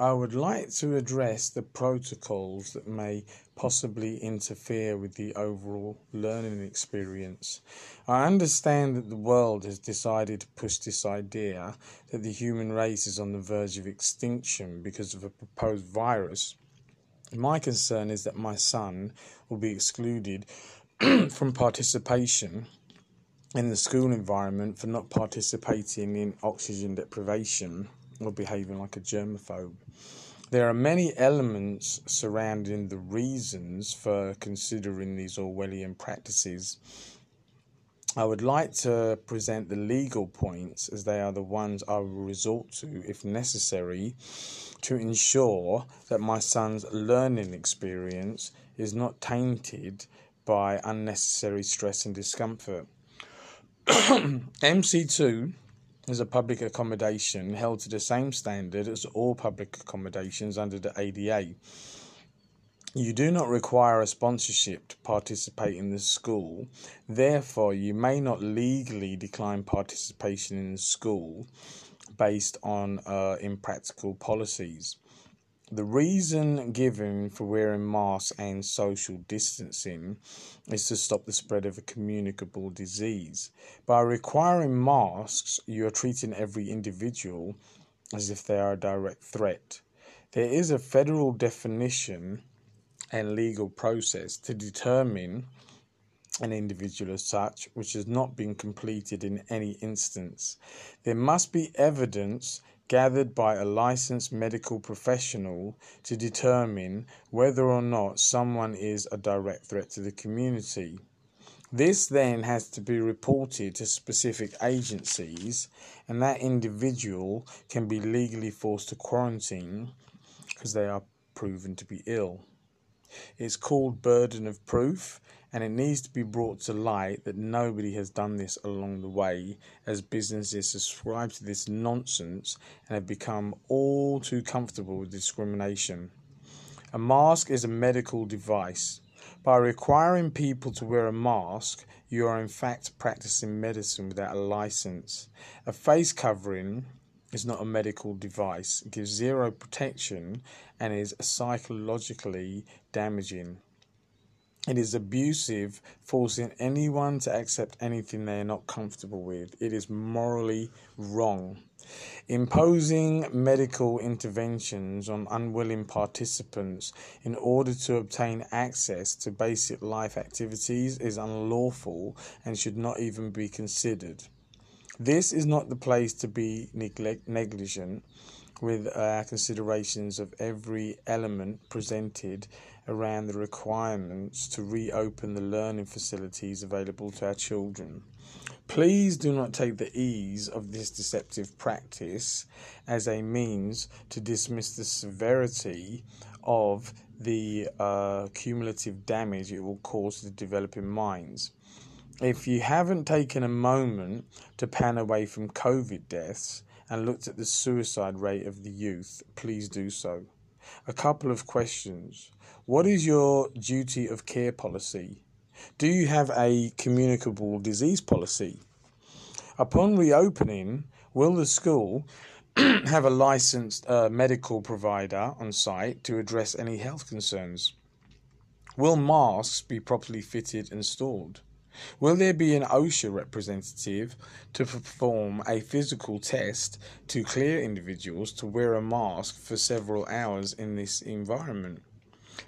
I would like to address the protocols that may possibly interfere with the overall learning experience. I understand that the world has decided to push this idea that the human race is on the verge of extinction because of a proposed virus. My concern is that my son will be excluded from participation in the school environment for not participating in oxygen deprivation or behaving like a germaphobe. There are many elements surrounding the reasons for considering these Orwellian practices. I would like to present the legal points as they are the ones I will resort to if necessary to ensure that my son's learning experience is not tainted by unnecessary stress and discomfort. MC2 is a public accommodation held to the same standard as all public accommodations under the ADA. You do not require a sponsorship to participate in the school, therefore, you may not legally decline participation in the school based on uh, impractical policies. The reason given for wearing masks and social distancing is to stop the spread of a communicable disease. By requiring masks, you are treating every individual as if they are a direct threat. There is a federal definition and legal process to determine an individual as such, which has not been completed in any instance. There must be evidence gathered by a licensed medical professional to determine whether or not someone is a direct threat to the community. This then has to be reported to specific agencies, and that individual can be legally forced to quarantine because they are proven to be ill. It's called burden of proof, and it needs to be brought to light that nobody has done this along the way as businesses subscribe to this nonsense and have become all too comfortable with discrimination. A mask is a medical device. By requiring people to wear a mask, you are in fact practicing medicine without a license. A face covering is not a medical device, it gives zero protection and is psychologically damaging. It is abusive, forcing anyone to accept anything they are not comfortable with. It is morally wrong. Imposing medical interventions on unwilling participants in order to obtain access to basic life activities is unlawful and should not even be considered. This is not the place to be neglect- negligent with our considerations of every element presented around the requirements to reopen the learning facilities available to our children. Please do not take the ease of this deceptive practice as a means to dismiss the severity of the uh, cumulative damage it will cause to developing minds. If you haven't taken a moment to pan away from COVID deaths and looked at the suicide rate of the youth, please do so. A couple of questions. What is your duty of care policy? Do you have a communicable disease policy? Upon reopening, will the school have a licensed uh, medical provider on site to address any health concerns? Will masks be properly fitted and stored? Will there be an OSHA representative to perform a physical test to clear individuals to wear a mask for several hours in this environment?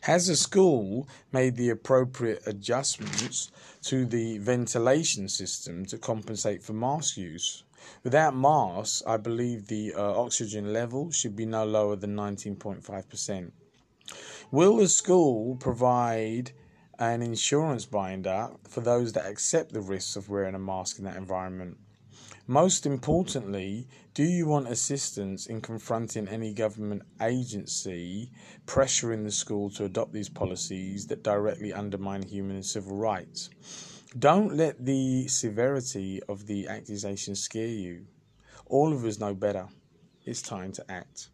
Has the school made the appropriate adjustments to the ventilation system to compensate for mask use? Without masks, I believe the uh, oxygen level should be no lower than 19.5%. Will the school provide an insurance binder for those that accept the risks of wearing a mask in that environment. Most importantly, do you want assistance in confronting any government agency pressuring the school to adopt these policies that directly undermine human and civil rights? Don't let the severity of the accusation scare you. All of us know better. It's time to act.